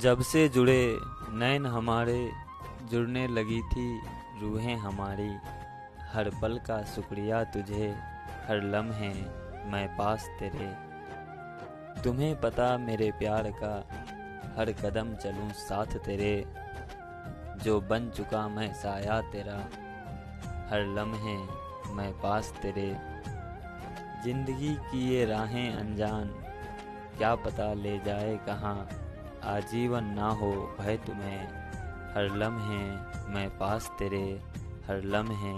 जब से जुड़े नैन हमारे, जुड़ने लगी थी रूहें हमारी। हर पल का शुक्रिया तुझे, हर लम्हे मैं पास तेरे। तुम्हें पता मेरे प्यार का, हर कदम चलूँ साथ तेरे। जो बन चुका मैं साया तेरा, हर लम्हे मैं पास तेरे। ज़िंदगी की ये राहें अनजान, क्या पता ले जाए कहाँ? आजीवन ना हो भय तुम्हें। हर लम्हे मैं पास तेरे हर लम्हे